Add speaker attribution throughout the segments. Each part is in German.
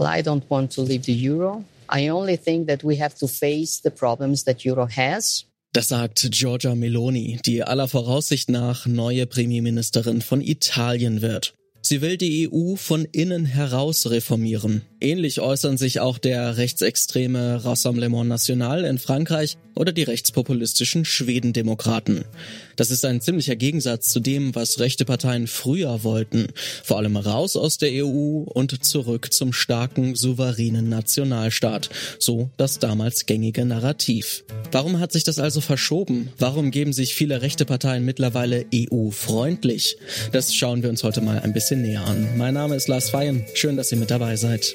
Speaker 1: Well, I don't want to leave the euro. I only think that we have to face the problems that euro has.
Speaker 2: Das sagt Giorgia Meloni, die aller Voraussicht nach neue Premierministerin von Italien wird. Sie will die EU von innen heraus reformieren. Ähnlich äußern sich auch der rechtsextreme Rassemblement National in Frankreich oder die rechtspopulistischen Schwedendemokraten. Das ist ein ziemlicher Gegensatz zu dem, was rechte Parteien früher wollten. Vor allem raus aus der EU und zurück zum starken, souveränen Nationalstaat. So das damals gängige Narrativ. Warum hat sich das also verschoben? Warum geben sich viele rechte Parteien mittlerweile EU-freundlich? Das schauen wir uns heute mal ein bisschen näher an. Mein Name ist Lars Feyen. Schön, dass ihr mit dabei seid.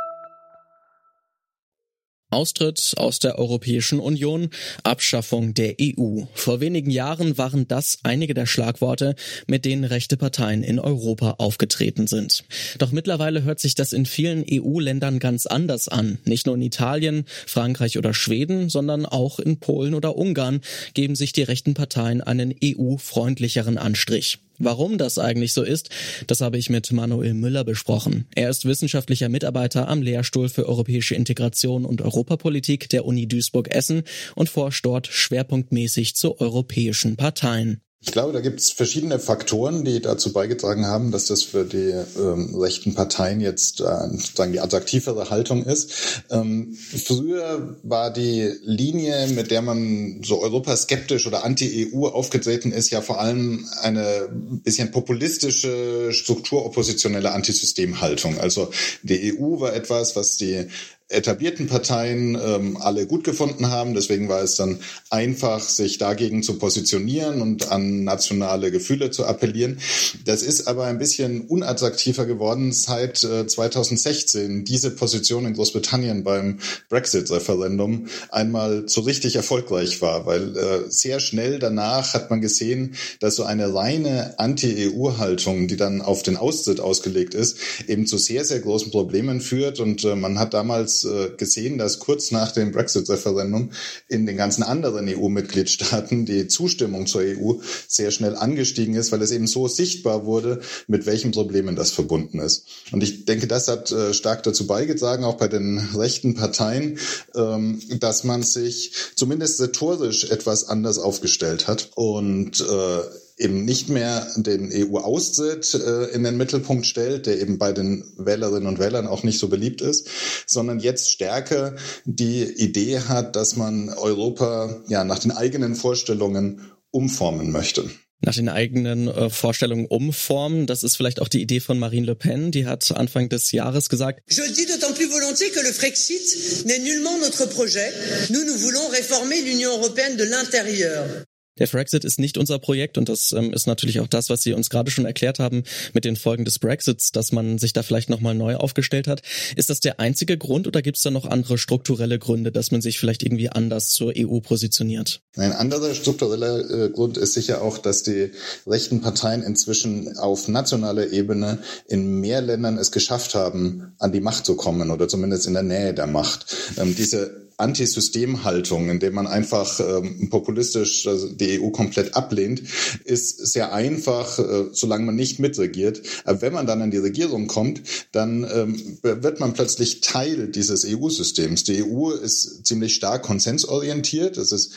Speaker 2: Austritt aus der Europäischen Union, Abschaffung der EU. Vor wenigen Jahren waren das einige der Schlagworte, mit denen rechte Parteien in Europa aufgetreten sind. Doch mittlerweile hört sich das in vielen EU-Ländern ganz anders an. Nicht nur in Italien, Frankreich oder Schweden, sondern auch in Polen oder Ungarn geben sich die rechten Parteien einen EU-freundlicheren Anstrich. Warum das eigentlich so ist, das habe ich mit Manuel Müller besprochen. Er ist wissenschaftlicher Mitarbeiter am Lehrstuhl für europäische Integration und Europapolitik der Uni Duisburg-Essen und forscht dort schwerpunktmäßig zu europäischen Parteien.
Speaker 3: Ich glaube, da gibt es verschiedene Faktoren, die dazu beigetragen haben, dass das für die ähm, rechten Parteien jetzt äh, sozusagen die attraktivere Haltung ist. Ähm, früher war die Linie, mit der man so europaskeptisch oder anti-EU aufgetreten ist, ja vor allem eine bisschen populistische, strukturoppositionelle Antisystemhaltung. Also die EU war etwas, was die etablierten Parteien ähm, alle gut gefunden haben. Deswegen war es dann einfach, sich dagegen zu positionieren und an nationale Gefühle zu appellieren. Das ist aber ein bisschen unattraktiver geworden seit äh, 2016. Diese Position in Großbritannien beim Brexit-Referendum einmal so richtig erfolgreich war, weil äh, sehr schnell danach hat man gesehen, dass so eine reine Anti-EU-Haltung, die dann auf den Austritt ausgelegt ist, eben zu sehr, sehr großen Problemen führt. Und äh, man hat damals äh, gesehen, dass kurz nach dem Brexit-Referendum in den ganzen anderen EU-Mitgliedstaaten die Zustimmung zur EU sehr schnell angestiegen ist, weil es eben so sichtbar wurde, mit welchen Problemen das verbunden ist. Und ich denke, das hat äh, stark dazu beigetragen, auch bei den rechten Parteien, ähm, dass man sich zumindest rhetorisch etwas anders aufgestellt hat und äh, eben nicht mehr den EU-Austritt äh, in den Mittelpunkt stellt, der eben bei den Wählerinnen und Wählern auch nicht so beliebt ist, sondern jetzt stärker die Idee hat, dass man Europa ja nach den eigenen Vorstellungen umformen möchte
Speaker 2: nach den eigenen äh, Vorstellungen umformen. Das ist vielleicht auch die Idee von Marine Le Pen. Die hat Anfang des Jahres gesagt,
Speaker 4: Je le dis d'autant plus volontiers que le Frexit n'est nullement notre projet. Nous, nous voulons réformer l'Union européenne de l'intérieur.
Speaker 2: Der Brexit ist nicht unser Projekt und das ähm, ist natürlich auch das, was Sie uns gerade schon erklärt haben mit den Folgen des Brexits, dass man sich da vielleicht nochmal neu aufgestellt hat. Ist das der einzige Grund oder gibt es da noch andere strukturelle Gründe, dass man sich vielleicht irgendwie anders zur EU positioniert?
Speaker 3: Ein anderer struktureller äh, Grund ist sicher auch, dass die rechten Parteien inzwischen auf nationaler Ebene in mehr Ländern es geschafft haben, an die Macht zu kommen oder zumindest in der Nähe der Macht. Ähm, diese Antisystemhaltung, indem man einfach ähm, populistisch also die EU komplett ablehnt, ist sehr einfach, äh, solange man nicht mitregiert. Aber wenn man dann in die Regierung kommt, dann ähm, wird man plötzlich Teil dieses EU-Systems. Die EU ist ziemlich stark konsensorientiert. Es ist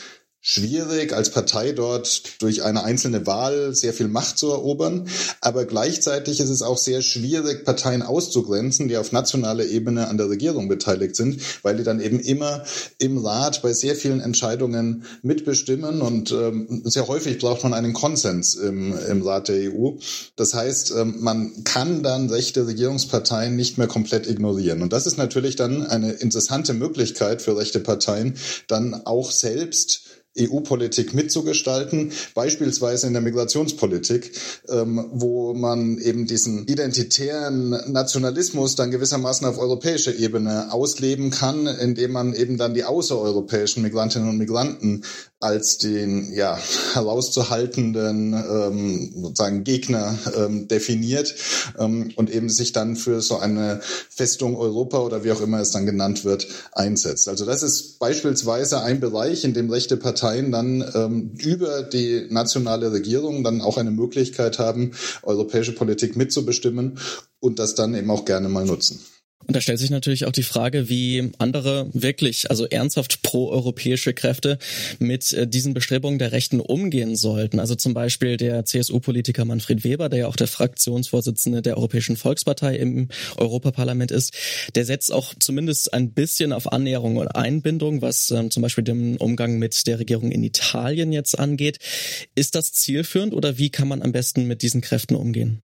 Speaker 3: schwierig, als Partei dort durch eine einzelne Wahl sehr viel Macht zu erobern. Aber gleichzeitig ist es auch sehr schwierig, Parteien auszugrenzen, die auf nationaler Ebene an der Regierung beteiligt sind, weil die dann eben immer im Rat bei sehr vielen Entscheidungen mitbestimmen und ähm, sehr häufig braucht man einen Konsens im, im Rat der EU. Das heißt, ähm, man kann dann rechte Regierungsparteien nicht mehr komplett ignorieren. Und das ist natürlich dann eine interessante Möglichkeit für rechte Parteien, dann auch selbst EU-Politik mitzugestalten, beispielsweise in der Migrationspolitik, ähm, wo man eben diesen identitären Nationalismus dann gewissermaßen auf europäischer Ebene ausleben kann, indem man eben dann die außereuropäischen Migrantinnen und Migranten als den ja herauszuhaltenden ähm, sozusagen Gegner ähm, definiert ähm, und eben sich dann für so eine Festung Europa oder wie auch immer es dann genannt wird einsetzt. Also das ist beispielsweise ein Bereich, in dem rechte Parteien dann ähm, über die nationale Regierung dann auch eine Möglichkeit haben, europäische Politik mitzubestimmen und das dann eben auch gerne mal nutzen.
Speaker 2: Und da stellt sich natürlich auch die Frage, wie andere wirklich, also ernsthaft proeuropäische Kräfte mit äh, diesen Bestrebungen der Rechten umgehen sollten. Also zum Beispiel der CSU-Politiker Manfred Weber, der ja auch der Fraktionsvorsitzende der Europäischen Volkspartei im Europaparlament ist, der setzt auch zumindest ein bisschen auf Annäherung und Einbindung, was ähm, zum Beispiel den Umgang mit der Regierung in Italien jetzt angeht. Ist das zielführend oder wie kann man am besten mit diesen Kräften umgehen?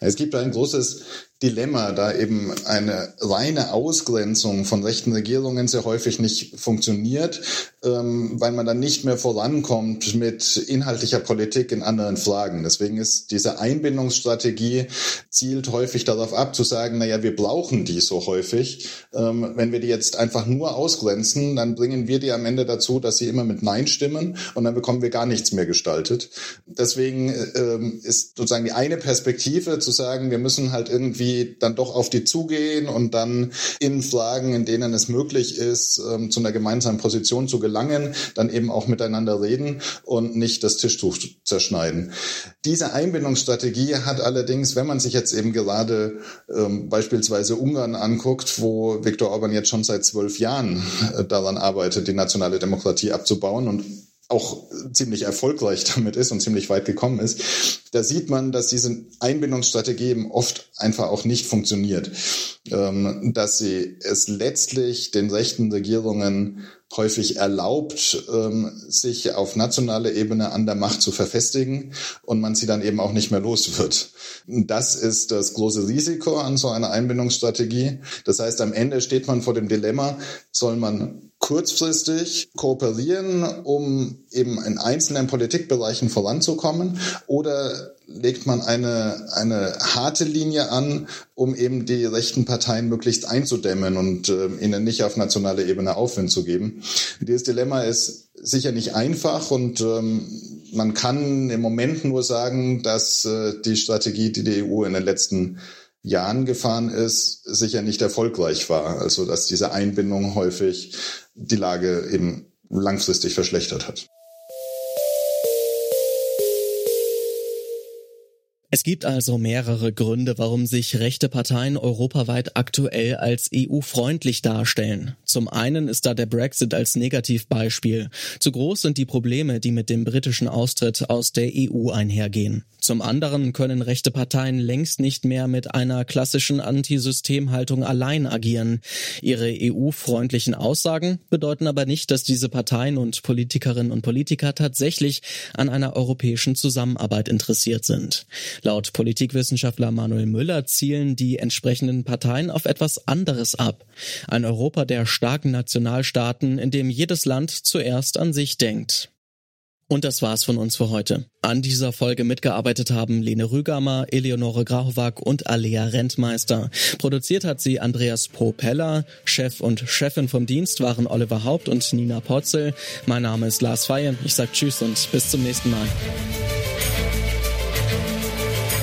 Speaker 3: Es gibt ein großes Dilemma, da eben eine reine Ausgrenzung von rechten Regierungen sehr häufig nicht funktioniert, ähm, weil man dann nicht mehr vorankommt mit inhaltlicher Politik in anderen Fragen. Deswegen ist diese Einbindungsstrategie zielt häufig darauf ab, zu sagen, naja, wir brauchen die so häufig. Ähm, wenn wir die jetzt einfach nur ausgrenzen, dann bringen wir die am Ende dazu, dass sie immer mit Nein stimmen und dann bekommen wir gar nichts mehr gestaltet. Deswegen ähm, ist sozusagen die eine Perspektive zu sagen, wir müssen halt irgendwie dann doch auf die zugehen und dann in Fragen, in denen es möglich ist, ähm, zu einer gemeinsamen Position zu gelangen, dann eben auch miteinander reden und nicht das Tischtuch zerschneiden. Diese Einbindungsstrategie hat allerdings, wenn man sich jetzt eben gerade ähm, beispielsweise Ungarn anguckt, wo Viktor Orban jetzt schon seit zwölf Jahren äh, daran arbeitet, die nationale Demokratie abzubauen und auch ziemlich erfolgreich damit ist und ziemlich weit gekommen ist, da sieht man, dass diese Einbindungsstrategie eben oft einfach auch nicht funktioniert. Ähm, dass sie es letztlich den rechten Regierungen häufig erlaubt, ähm, sich auf nationaler Ebene an der Macht zu verfestigen und man sie dann eben auch nicht mehr los wird. Das ist das große Risiko an so einer Einbindungsstrategie. Das heißt, am Ende steht man vor dem Dilemma, soll man kurzfristig kooperieren, um eben in einzelnen Politikbereichen voranzukommen? Oder legt man eine, eine harte Linie an, um eben die rechten Parteien möglichst einzudämmen und äh, ihnen nicht auf nationaler Ebene Aufwind zu geben? Dieses Dilemma ist sicher nicht einfach und ähm, man kann im Moment nur sagen, dass äh, die Strategie, die die EU in den letzten Jahren gefahren ist, sicher nicht erfolgreich war. Also dass diese Einbindung häufig die Lage eben langfristig verschlechtert hat.
Speaker 2: Es gibt also mehrere Gründe, warum sich rechte Parteien europaweit aktuell als EU-freundlich darstellen. Zum einen ist da der Brexit als Negativbeispiel. Zu groß sind die Probleme, die mit dem britischen Austritt aus der EU einhergehen. Zum anderen können rechte Parteien längst nicht mehr mit einer klassischen Antisystemhaltung allein agieren. Ihre EU-freundlichen Aussagen bedeuten aber nicht, dass diese Parteien und Politikerinnen und Politiker tatsächlich an einer europäischen Zusammenarbeit interessiert sind. Laut Politikwissenschaftler Manuel Müller zielen die entsprechenden Parteien auf etwas anderes ab. Ein Europa der starken Nationalstaaten, in dem jedes Land zuerst an sich denkt. Und das war's von uns für heute. An dieser Folge mitgearbeitet haben Lene Rügamer, Eleonore Grauwag und Alea Rentmeister. Produziert hat sie Andreas Propeller. Chef und Chefin vom Dienst waren Oliver Haupt und Nina Potzel. Mein Name ist Lars Feier. Ich sag Tschüss und bis zum nächsten Mal.